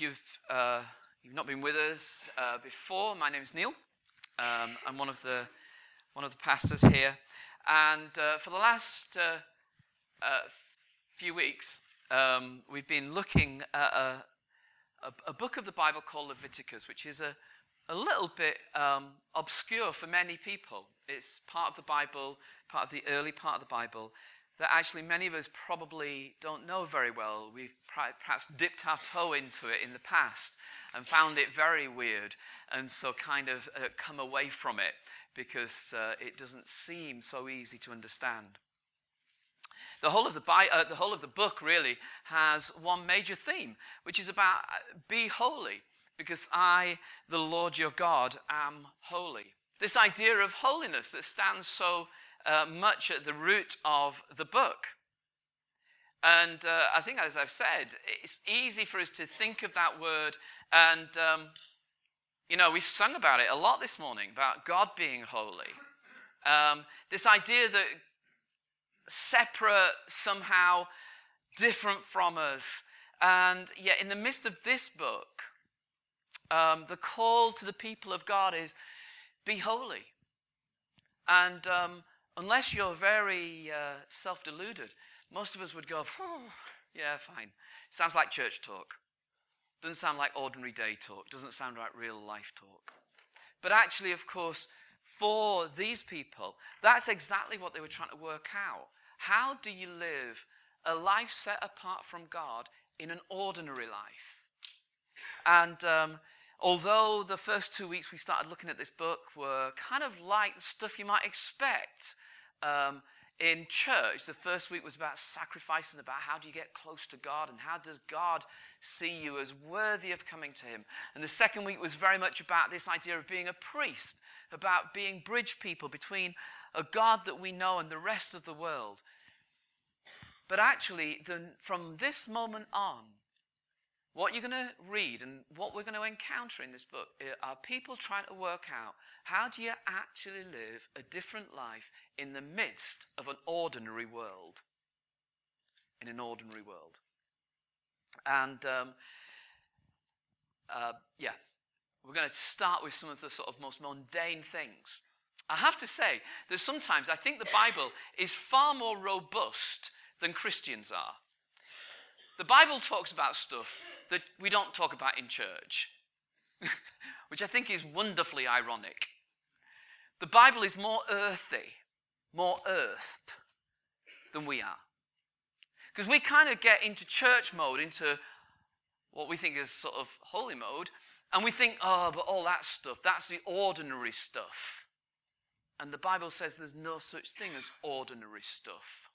if you've, uh, you've not been with us uh, before, my name is Neil. Um, I'm one of the one of the pastors here, and uh, for the last uh, uh, few weeks, um, we've been looking at a, a, a, book of the Bible called Leviticus, which is a, a little bit um, obscure for many people. It's part of the Bible, part of the early part of the Bible, that actually many of us probably don't know very well. We've perhaps dipped our toe into it in the past and found it very weird, and so kind of uh, come away from it because uh, it doesn't seem so easy to understand. The whole, of the, uh, the whole of the book really has one major theme, which is about uh, be holy, because I, the Lord your God, am holy. This idea of holiness that stands so uh, much at the root of the book. And uh, I think, as I've said, it's easy for us to think of that word. And, um, you know, we've sung about it a lot this morning about God being holy. Um, this idea that separate, somehow different from us. And yet, in the midst of this book, um, the call to the people of God is be holy. And um, unless you're very uh, self deluded, most of us would go, yeah, fine. Sounds like church talk. Doesn't sound like ordinary day talk. Doesn't sound like real life talk. But actually, of course, for these people, that's exactly what they were trying to work out. How do you live a life set apart from God in an ordinary life? And um, although the first two weeks we started looking at this book were kind of like the stuff you might expect um, in church, the first week was about sacrifices, about how do you get close to God and how does God see you as worthy of coming to Him. And the second week was very much about this idea of being a priest, about being bridge people between a God that we know and the rest of the world. But actually, the, from this moment on, what you're going to read and what we're going to encounter in this book are people trying to work out how do you actually live a different life in the midst of an ordinary world. In an ordinary world. And um, uh, yeah, we're going to start with some of the sort of most mundane things. I have to say that sometimes I think the Bible is far more robust than Christians are. The Bible talks about stuff that we don't talk about in church, which I think is wonderfully ironic. The Bible is more earthy, more earthed than we are. Because we kind of get into church mode, into what we think is sort of holy mode, and we think, oh, but all that stuff, that's the ordinary stuff. And the Bible says there's no such thing as ordinary stuff.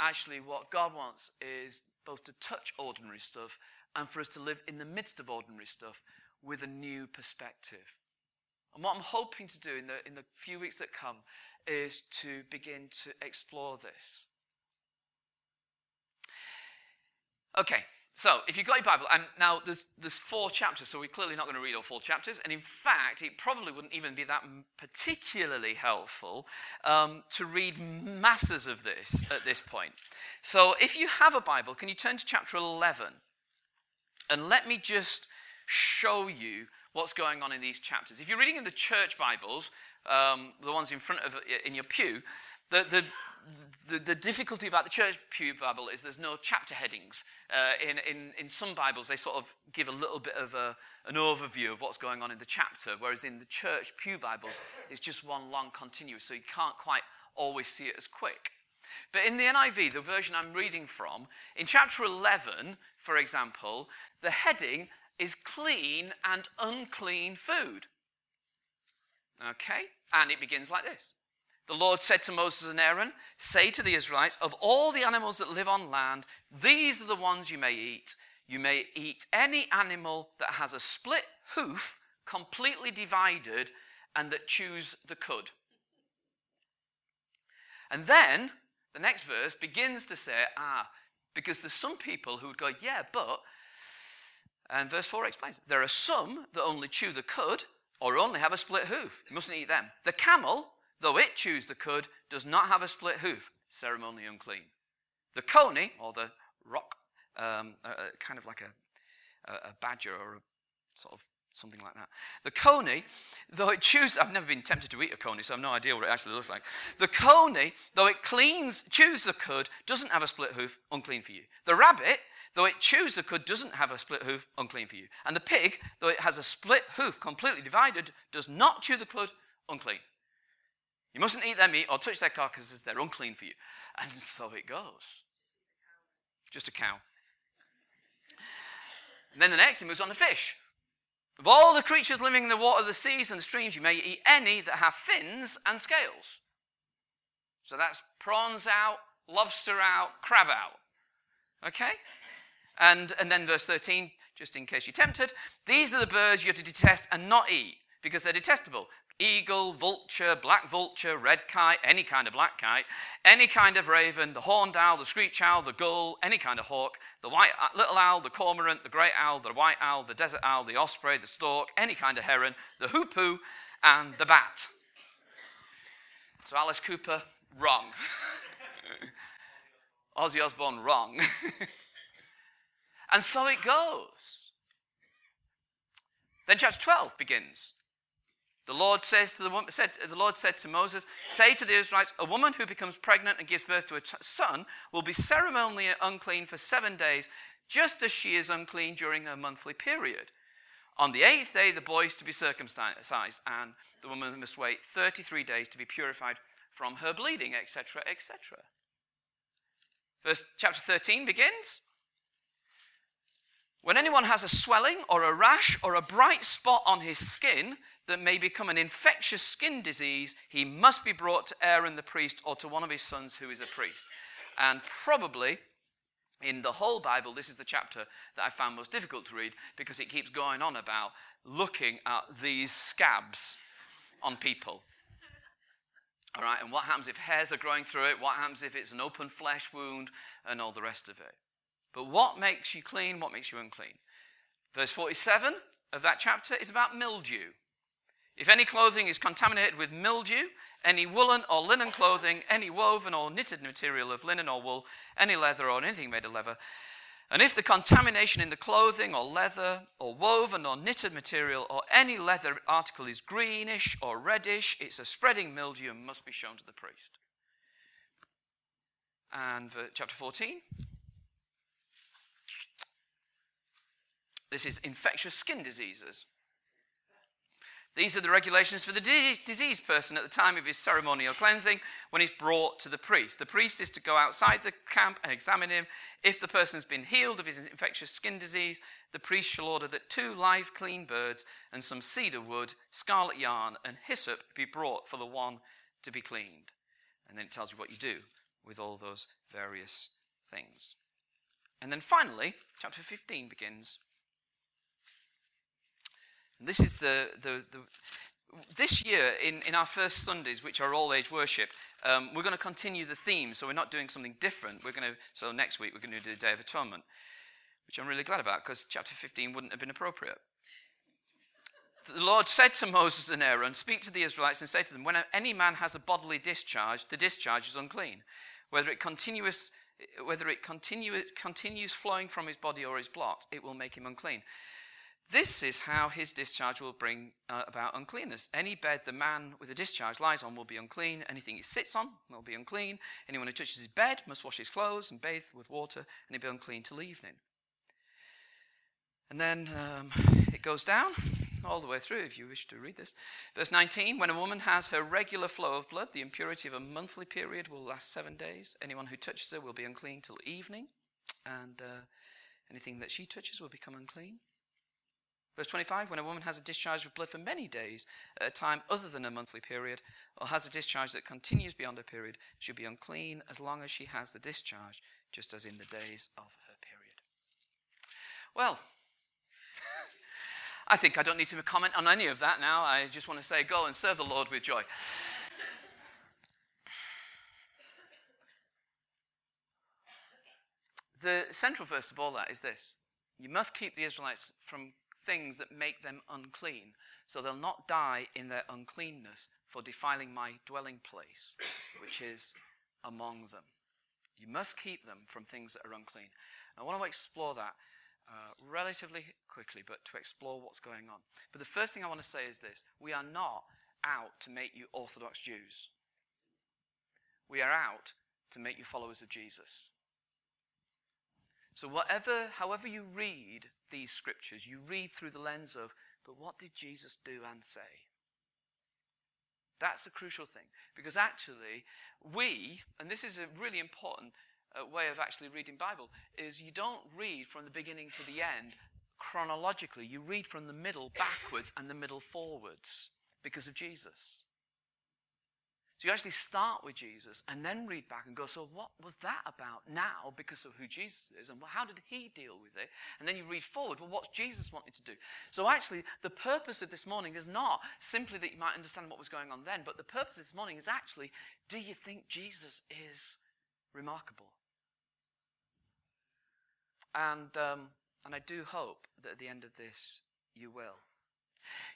Actually, what God wants is both to touch ordinary stuff and for us to live in the midst of ordinary stuff with a new perspective. And what I'm hoping to do in the, in the few weeks that come is to begin to explore this. Okay, so, if you've got your Bible, and now there's, there's four chapters, so we're clearly not going to read all four chapters. And in fact, it probably wouldn't even be that particularly helpful um, to read masses of this at this point. So, if you have a Bible, can you turn to chapter 11? And let me just show you what's going on in these chapters. If you're reading in the church Bibles, um, the ones in front of in your pew, the, the, the, the, difficulty about the church pew Bible is there's no chapter headings. Uh, in, in, in some Bibles, they sort of give a little bit of a, an overview of what's going on in the chapter, whereas in the church pew Bibles, it's just one long continuous, so you can't quite always see it as quick. But in the NIV, the version I'm reading from, in chapter 11, for example, the heading is clean and unclean food. Okay? And it begins like this the Lord said to Moses and Aaron, Say to the Israelites, of all the animals that live on land, these are the ones you may eat. You may eat any animal that has a split hoof, completely divided, and that chews the cud. And then the next verse begins to say, Ah, because there's some people who would go, Yeah, but. And verse 4 explains there are some that only chew the cud or only have a split hoof. You mustn't eat them. The camel though it chews the cud, does not have a split hoof, ceremonially unclean. The coney, or the rock, um, uh, kind of like a a, badger or a sort of something like that. The coney, though it chews, I've never been tempted to eat a coney, so I have no idea what it actually looks like. The coney, though it cleans, chews the cud, doesn't have a split hoof, unclean for you. The rabbit, though it chews the cud, doesn't have a split hoof, unclean for you. And the pig, though it has a split hoof completely divided, does not chew the cud, unclean. You mustn't eat their meat or touch their carcasses, they're unclean for you. And so it goes. Just a cow. And then the next, he moves on to fish. Of all the creatures living in the water the seas and the streams, you may eat any that have fins and scales. So that's prawns out, lobster out, crab out. Okay? And, and then verse 13, just in case you're tempted, these are the birds you're to detest and not eat because they're detestable eagle, vulture, black vulture, red kite, any kind of black kite, any kind of raven, the horned owl, the screech owl, the gull, any kind of hawk, the white uh, little owl, the cormorant, the great owl, the white owl, the desert owl, the osprey, the stork, any kind of heron, the hoopoe, and the bat. So Alice Cooper, wrong. Ozzy Osbourne, wrong. and so it goes. Then chapter 12 begins. The Lord says to the woman, said, the Lord said to Moses, "Say to the Israelites, a woman who becomes pregnant and gives birth to a t- son will be ceremonially unclean for seven days, just as she is unclean during her monthly period. On the eighth day, the boy is to be circumcised, and the woman must wait 33 days to be purified from her bleeding, etc., etc." Verse chapter 13 begins. When anyone has a swelling or a rash or a bright spot on his skin, that may become an infectious skin disease, he must be brought to Aaron the priest or to one of his sons who is a priest. And probably in the whole Bible, this is the chapter that I found most difficult to read because it keeps going on about looking at these scabs on people. All right, and what happens if hairs are growing through it? What happens if it's an open flesh wound and all the rest of it? But what makes you clean? What makes you unclean? Verse 47 of that chapter is about mildew. If any clothing is contaminated with mildew, any woolen or linen clothing, any woven or knitted material of linen or wool, any leather or anything made of leather, and if the contamination in the clothing or leather or woven or knitted material or any leather article is greenish or reddish, it's a spreading mildew and must be shown to the priest. And uh, chapter 14. This is infectious skin diseases. These are the regulations for the diseased person at the time of his ceremonial cleansing when he's brought to the priest. The priest is to go outside the camp and examine him. If the person has been healed of his infectious skin disease, the priest shall order that two live clean birds and some cedar wood, scarlet yarn, and hyssop be brought for the one to be cleaned. And then it tells you what you do with all those various things. And then finally, chapter 15 begins this is the, the, the this year, in, in our first Sundays, which are all age worship, um, we're going to continue the theme. So we're not doing something different. We're going to, so next week, we're going to do the Day of Atonement, which I'm really glad about because chapter 15 wouldn't have been appropriate. The Lord said to Moses and Aaron, Speak to the Israelites and say to them, When any man has a bodily discharge, the discharge is unclean. Whether it, continuous, whether it continue, continues flowing from his body or is blocked, it will make him unclean. This is how his discharge will bring uh, about uncleanness. Any bed the man with a discharge lies on will be unclean. Anything he sits on will be unclean. Anyone who touches his bed must wash his clothes and bathe with water, and he'll be unclean till evening. And then um, it goes down all the way through if you wish to read this. Verse 19 When a woman has her regular flow of blood, the impurity of a monthly period will last seven days. Anyone who touches her will be unclean till evening, and uh, anything that she touches will become unclean. Verse 25 When a woman has a discharge of blood for many days at a time other than a monthly period, or has a discharge that continues beyond her period, she'll be unclean as long as she has the discharge, just as in the days of her period. Well, I think I don't need to comment on any of that now. I just want to say, go and serve the Lord with joy. the central verse of all that is this You must keep the Israelites from things that make them unclean, so they'll not die in their uncleanness for defiling my dwelling place, which is among them. You must keep them from things that are unclean. I want to explore that uh, relatively quickly, but to explore what's going on. But the first thing I want to say is this we are not out to make you Orthodox Jews, we are out to make you followers of Jesus. So, whatever, however you read these scriptures, you read through the lens of, but what did Jesus do and say? That's the crucial thing. Because actually, we, and this is a really important uh, way of actually reading Bible, is you don't read from the beginning to the end chronologically. You read from the middle backwards and the middle forwards because of Jesus. So you actually start with Jesus and then read back and go, so what was that about now because of who Jesus is and how did he deal with it? And then you read forward, well, what's Jesus wanting to do? So actually, the purpose of this morning is not simply that you might understand what was going on then, but the purpose of this morning is actually, do you think Jesus is remarkable? And, um, and I do hope that at the end of this, you will.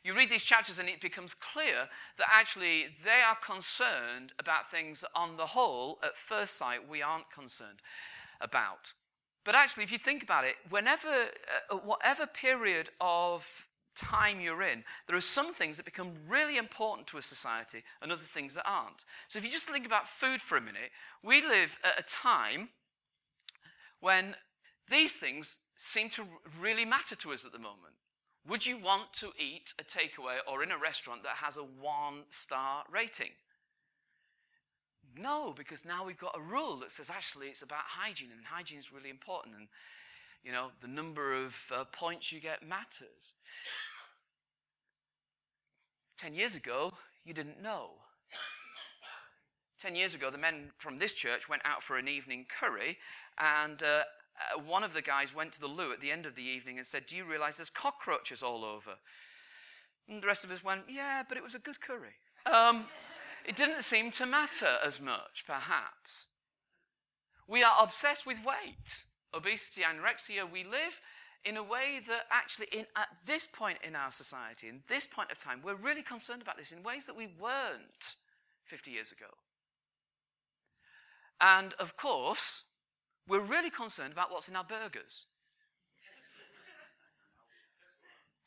You read these chapters and it becomes clear that actually they are concerned about things that, on the whole, at first sight, we aren't concerned about. But actually, if you think about it, whenever, uh, whatever period of time you're in, there are some things that become really important to a society and other things that aren't. So if you just think about food for a minute, we live at a time when these things seem to really matter to us at the moment. Would you want to eat a takeaway or in a restaurant that has a one star rating? No, because now we've got a rule that says actually it's about hygiene, and hygiene is really important, and you know the number of uh, points you get matters. Ten years ago, you didn't know. Ten years ago, the men from this church went out for an evening curry, and uh, uh, one of the guys went to the loo at the end of the evening and said, Do you realize there's cockroaches all over? And the rest of us went, Yeah, but it was a good curry. Um, it didn't seem to matter as much, perhaps. We are obsessed with weight, obesity, anorexia. We live in a way that actually, in, at this point in our society, in this point of time, we're really concerned about this in ways that we weren't 50 years ago. And of course, we're really concerned about what's in our burgers.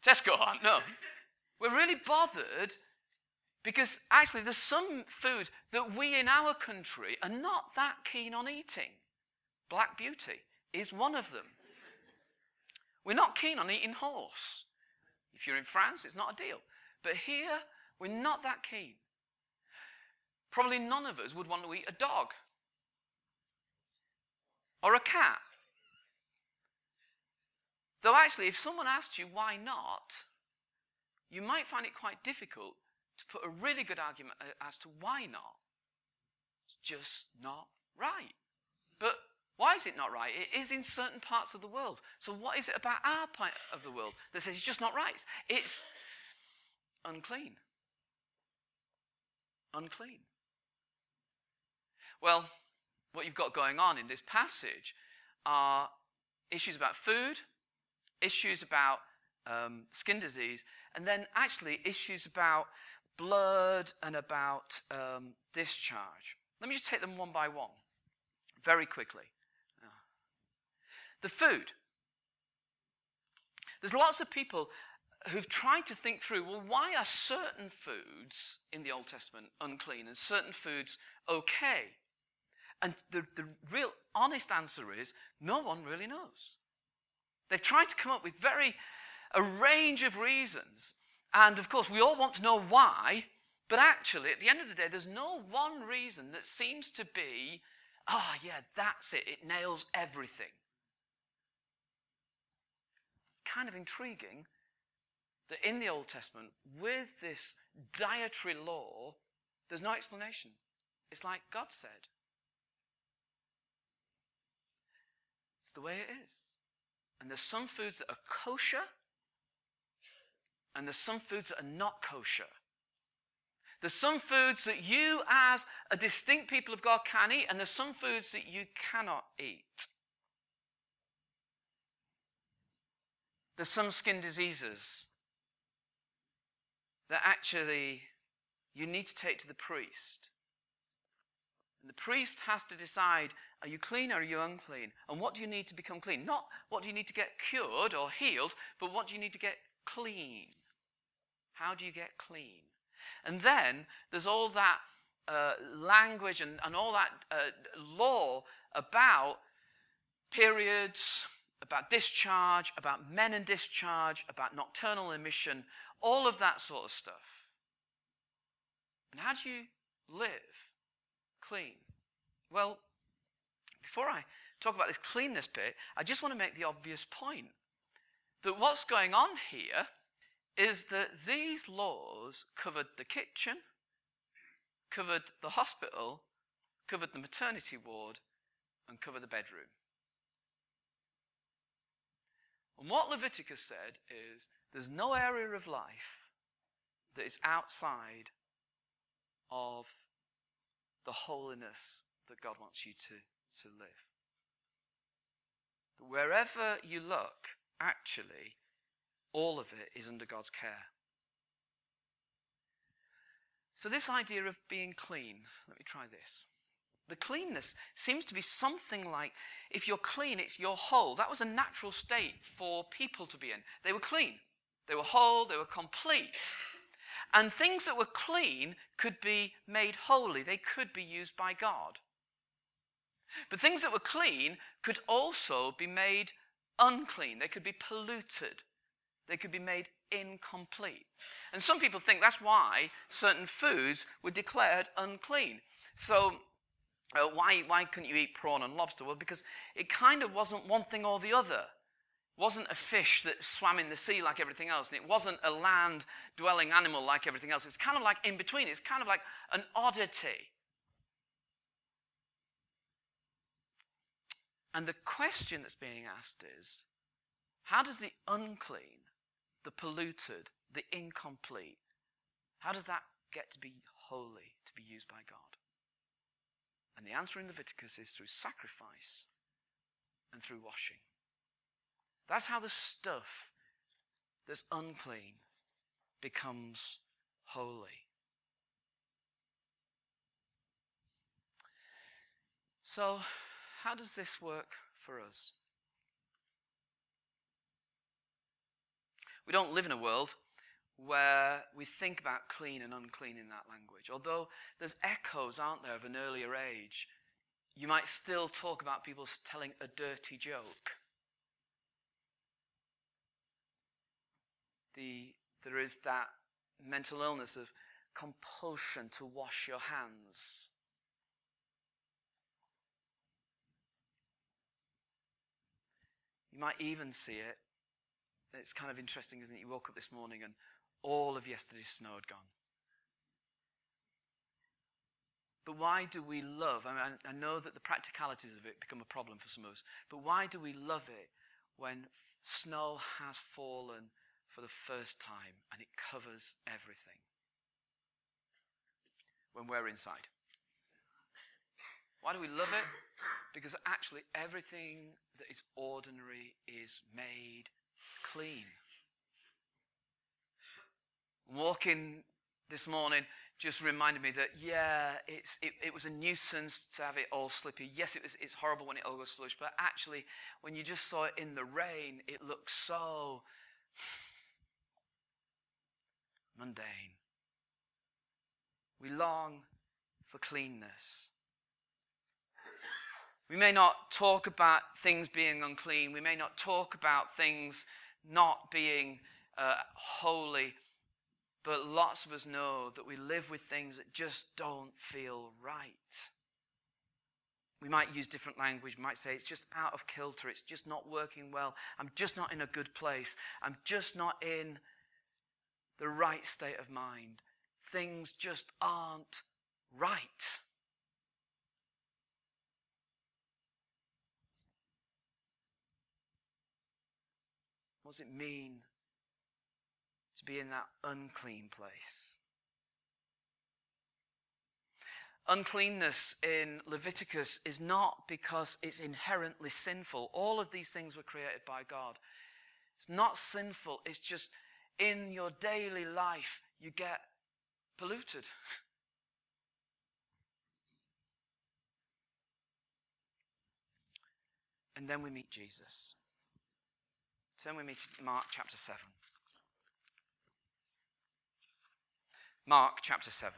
Tesco aren't, no. We're really bothered because actually there's some food that we in our country are not that keen on eating. Black Beauty is one of them. We're not keen on eating horse. If you're in France, it's not a deal. But here, we're not that keen. Probably none of us would want to eat a dog or a cat. Though, actually, if someone asked you why not, you might find it quite difficult to put a really good argument uh, as to why not. It's just not right. But why is it not right? It is in certain parts of the world. So, what is it about our part of the world that says it's just not right? It's unclean. Unclean. Well, what you've got going on in this passage are issues about food, issues about um, skin disease, and then actually issues about blood and about um, discharge. Let me just take them one by one, very quickly. The food. There's lots of people who've tried to think through well, why are certain foods in the Old Testament unclean and certain foods okay? And the, the real honest answer is no one really knows. They've tried to come up with very a range of reasons. And of course, we all want to know why, but actually, at the end of the day, there's no one reason that seems to be, ah, oh, yeah, that's it, it nails everything. It's kind of intriguing that in the Old Testament, with this dietary law, there's no explanation. It's like God said. The way it is. And there's some foods that are kosher, and there's some foods that are not kosher. There's some foods that you, as a distinct people of God, can eat, and there's some foods that you cannot eat. There's some skin diseases that actually you need to take to the priest. And the priest has to decide are you clean or are you unclean? And what do you need to become clean? Not what do you need to get cured or healed, but what do you need to get clean? How do you get clean? And then there's all that uh, language and, and all that uh, law about periods, about discharge, about men and discharge, about nocturnal emission, all of that sort of stuff. And how do you live clean? Well, before I talk about this cleanness bit, I just want to make the obvious point that what's going on here is that these laws covered the kitchen, covered the hospital, covered the maternity ward, and covered the bedroom. And what Leviticus said is there's no area of life that is outside of the holiness that God wants you to, to live. Wherever you look, actually, all of it is under God's care. So, this idea of being clean, let me try this. The cleanness seems to be something like if you're clean, it's your whole. That was a natural state for people to be in. They were clean, they were whole, they were complete. And things that were clean could be made holy, they could be used by God. But things that were clean could also be made unclean, they could be polluted, they could be made incomplete. And some people think that's why certain foods were declared unclean. So, uh, why, why couldn't you eat prawn and lobster? Well, because it kind of wasn't one thing or the other. Wasn't a fish that swam in the sea like everything else, and it wasn't a land dwelling animal like everything else. It's kind of like in between, it's kind of like an oddity. And the question that's being asked is how does the unclean, the polluted, the incomplete, how does that get to be holy, to be used by God? And the answer in Leviticus is through sacrifice and through washing. That's how the stuff that's unclean becomes holy. So, how does this work for us? We don't live in a world where we think about clean and unclean in that language. Although there's echoes, aren't there, of an earlier age, you might still talk about people telling a dirty joke. The, there is that mental illness of compulsion to wash your hands. You might even see it. It's kind of interesting, isn't it? You woke up this morning and all of yesterday's snow had gone. But why do we love? I, mean, I know that the practicalities of it become a problem for some of us, but why do we love it when snow has fallen for the first time and it covers everything? When we're inside. Why do we love it? Because actually, everything that is ordinary is made clean. Walking this morning just reminded me that, yeah, it's, it, it was a nuisance to have it all slippy. Yes, it was, it's horrible when it all goes slush, but actually, when you just saw it in the rain, it looks so mundane. We long for cleanness. We may not talk about things being unclean. We may not talk about things not being uh, holy but lots of us know that we live with things that just don't feel right. We might use different language. We might say it's just out of kilter. It's just not working well. I'm just not in a good place. I'm just not in the right state of mind. Things just aren't right. What does it mean to be in that unclean place. Uncleanness in Leviticus is not because it's inherently sinful. All of these things were created by God. It's not sinful, it's just in your daily life, you get polluted. And then we meet Jesus. Turn with me to Mark chapter 7. Mark chapter 7.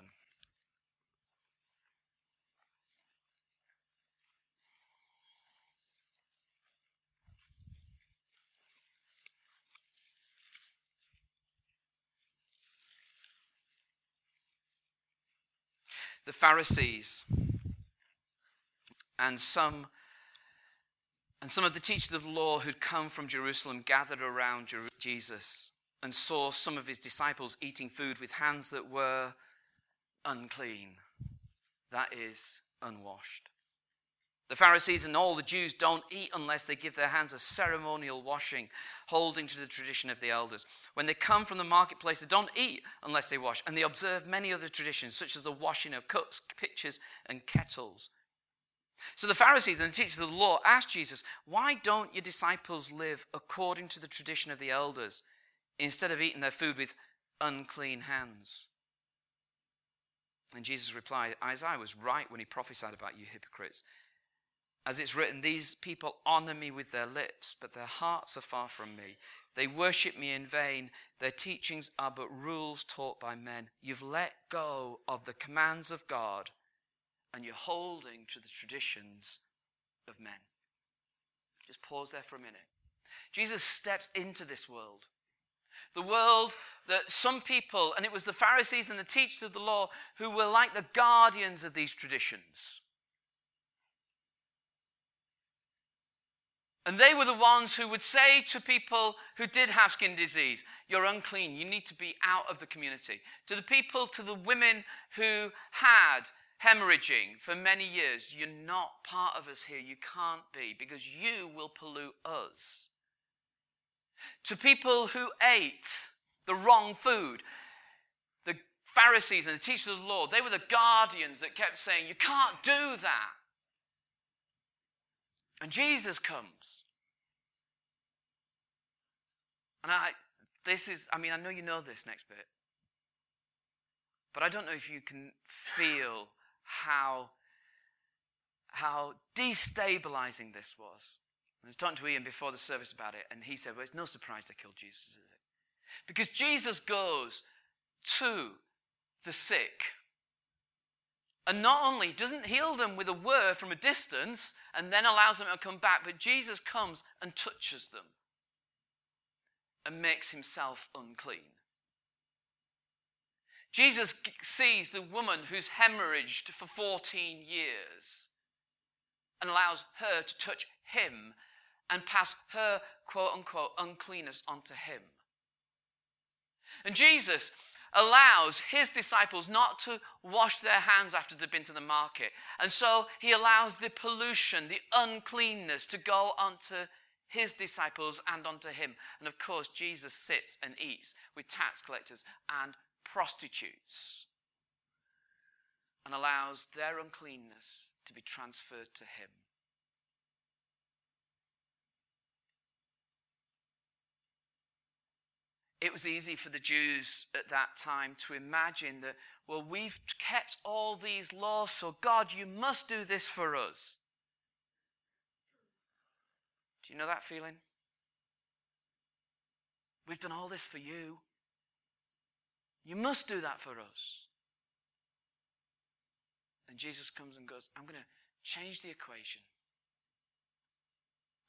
The Pharisees and some and some of the teachers of the law who'd come from Jerusalem gathered around Jesus and saw some of his disciples eating food with hands that were unclean, that is, unwashed. The Pharisees and all the Jews don't eat unless they give their hands a ceremonial washing, holding to the tradition of the elders. When they come from the marketplace, they don't eat unless they wash, and they observe many other traditions, such as the washing of cups, pitchers, and kettles. So the Pharisees and the teachers of the law asked Jesus, Why don't your disciples live according to the tradition of the elders instead of eating their food with unclean hands? And Jesus replied, Isaiah was right when he prophesied about you hypocrites. As it's written, These people honor me with their lips, but their hearts are far from me. They worship me in vain. Their teachings are but rules taught by men. You've let go of the commands of God and you're holding to the traditions of men. Just pause there for a minute. Jesus steps into this world. The world that some people, and it was the Pharisees and the teachers of the law, who were like the guardians of these traditions. And they were the ones who would say to people who did have skin disease, You're unclean, you need to be out of the community. To the people, to the women who had hemorrhaging for many years, you're not part of us here. You can't be because you will pollute us. To people who ate the wrong food, the Pharisees and the teachers of the law, they were the guardians that kept saying, You can't do that. And Jesus comes. And I, this is, I mean, I know you know this next bit, but I don't know if you can feel how, how destabilizing this was. I was talking to Ian before the service about it, and he said, Well, it's no surprise they killed Jesus, is it? Because Jesus goes to the sick and not only doesn't heal them with a word from a distance and then allows them to come back, but Jesus comes and touches them and makes himself unclean. Jesus sees the woman who's hemorrhaged for 14 years and allows her to touch him and pass her quote unquote uncleanness onto him. And Jesus allows his disciples not to wash their hands after they've been to the market. And so he allows the pollution, the uncleanness to go onto his disciples and onto him. And of course, Jesus sits and eats with tax collectors and prostitutes and allows their uncleanness to be transferred to him. It was easy for the Jews at that time to imagine that, well, we've kept all these laws, so God, you must do this for us. Do you know that feeling? We've done all this for you. You must do that for us. And Jesus comes and goes, I'm going to change the equation.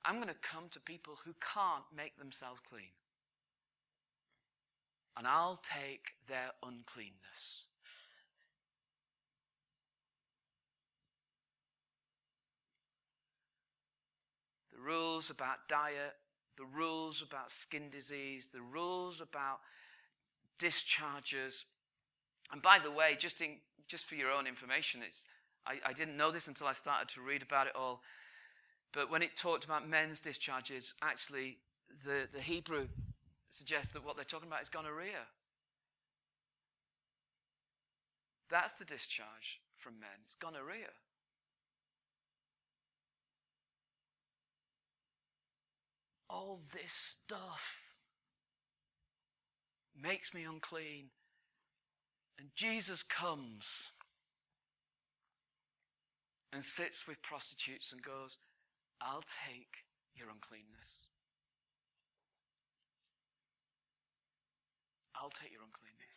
I'm going to come to people who can't make themselves clean. And I'll take their uncleanness. The rules about diet, the rules about skin disease, the rules about discharges. And by the way, just, in, just for your own information, it's, I, I didn't know this until I started to read about it all. But when it talked about men's discharges, actually, the, the Hebrew suggests that what they're talking about is gonorrhea. That's the discharge from men. It's gonorrhea. All this stuff makes me unclean. And Jesus comes and sits with prostitutes and goes, I'll take your uncleanness. I'll take your uncleanness.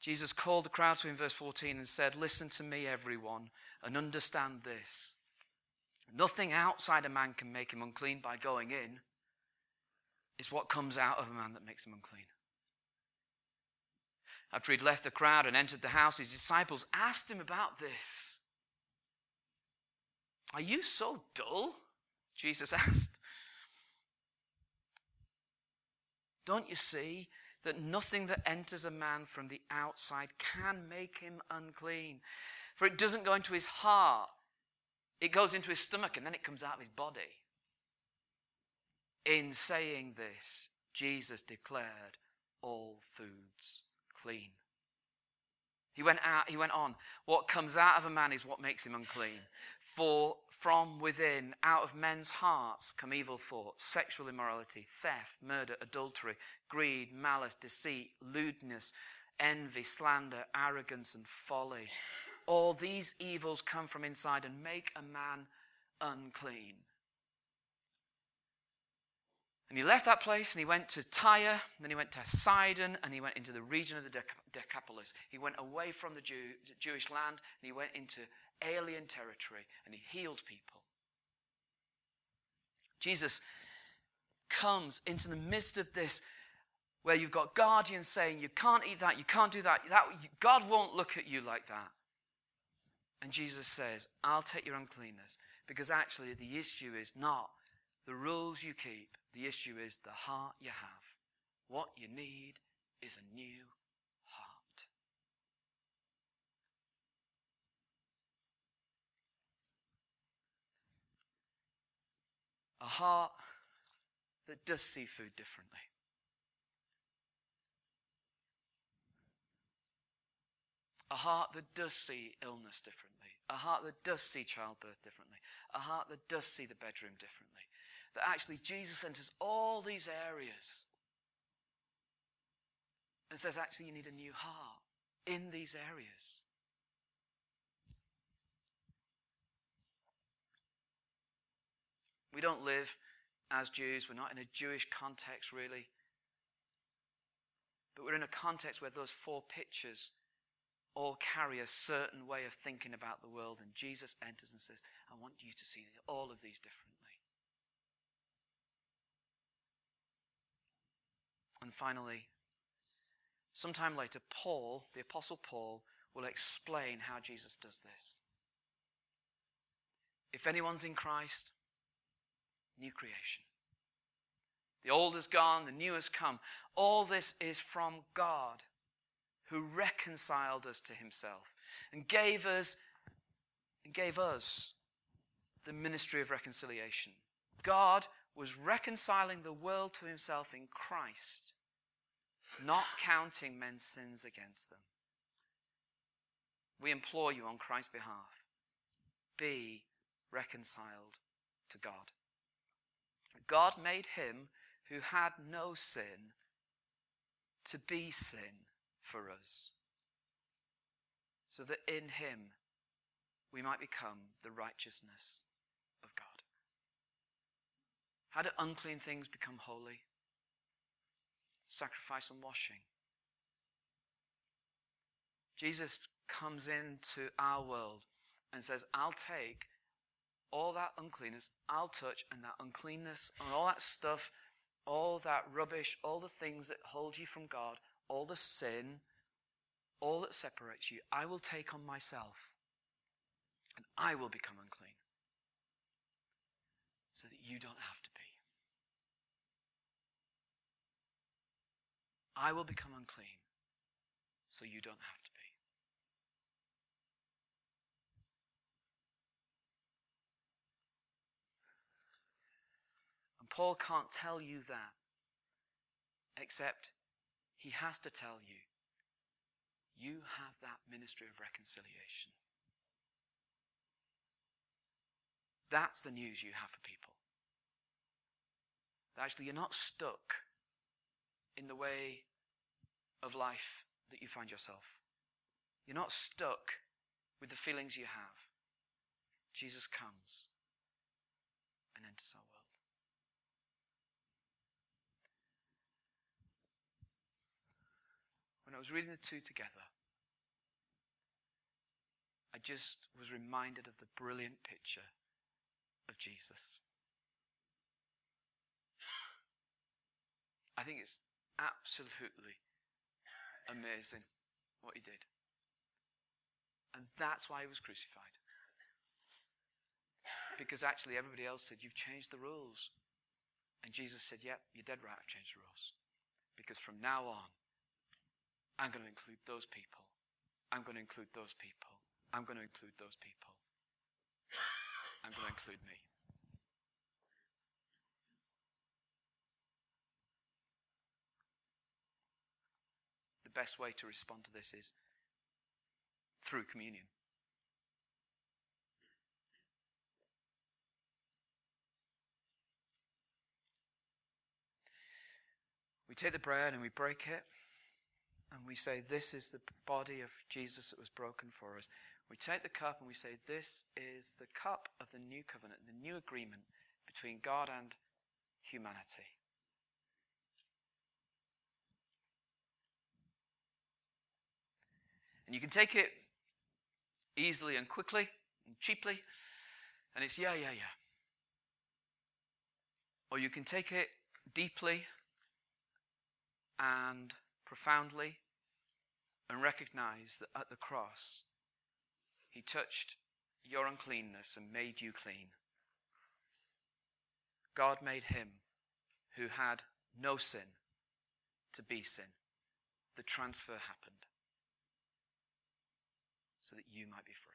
Jesus called the crowd to him, verse 14, and said, Listen to me, everyone, and understand this. Nothing outside a man can make him unclean by going in. It's what comes out of a man that makes him unclean. After he'd left the crowd and entered the house, his disciples asked him about this. Are you so dull? Jesus asked. Don't you see that nothing that enters a man from the outside can make him unclean? For it doesn't go into his heart, it goes into his stomach and then it comes out of his body. In saying this, Jesus declared all foods clean. He went out, he went on. What comes out of a man is what makes him unclean. For from within, out of men's hearts, come evil thoughts, sexual immorality, theft, murder, adultery, greed, malice, deceit, lewdness, envy, slander, arrogance, and folly. All these evils come from inside and make a man unclean. And he left that place and he went to Tyre, then he went to Sidon, and he went into the region of the Decapolis. He went away from the Jew, Jewish land and he went into alien territory and he healed people. Jesus comes into the midst of this where you've got guardians saying, You can't eat that, you can't do that, that God won't look at you like that. And Jesus says, I'll take your uncleanness because actually the issue is not the rules you keep, the issue is the heart you have. What you need is a new heart. A heart that does see food differently. A heart that does see illness differently. A heart that does see childbirth differently. A heart that does see the bedroom differently that actually Jesus enters all these areas and says, actually, you need a new heart in these areas. We don't live as Jews, we're not in a Jewish context really. But we're in a context where those four pictures all carry a certain way of thinking about the world. And Jesus enters and says, I want you to see all of these differently. And finally, sometime later, Paul, the Apostle Paul, will explain how Jesus does this. If anyone's in Christ, new creation. The old is gone, the new has come. All this is from God who reconciled us to himself and gave us and gave us the ministry of reconciliation. God was reconciling the world to himself in Christ, not counting men's sins against them. We implore you on Christ's behalf be reconciled to God. God made him who had no sin to be sin for us, so that in him we might become the righteousness of God. how do unclean things become holy? Sacrifice and washing. Jesus comes into our world and says, I'll take all that uncleanness, I'll touch, and that uncleanness, and all that stuff, all that rubbish, all the things that hold you from God, all the sin, all that separates you, I will take on myself, and I will become unclean so that you don't have to be. I will become unclean so you don't have to be. And Paul can't tell you that, except he has to tell you you have that ministry of reconciliation. That's the news you have for people. That actually, you're not stuck in the way of life that you find yourself. You're not stuck with the feelings you have. Jesus comes and enters our world. I was reading the two together, I just was reminded of the brilliant picture of Jesus. I think it's absolutely amazing what he did. And that's why he was crucified. Because actually, everybody else said, You've changed the rules. And Jesus said, Yep, you're dead right, I've changed the rules. Because from now on, I'm going to include those people. I'm going to include those people. I'm going to include those people. I'm going to include me. The best way to respond to this is through communion. We take the bread and we break it, and we say, This is the body of Jesus that was broken for us. We take the cup and we say, This is the cup of the new covenant, the new agreement between God and humanity. And you can take it easily and quickly and cheaply, and it's yeah, yeah, yeah. Or you can take it deeply and profoundly and recognize that at the cross, He touched your uncleanness and made you clean. God made Him who had no sin to be sin. The transfer happened so that you might be free.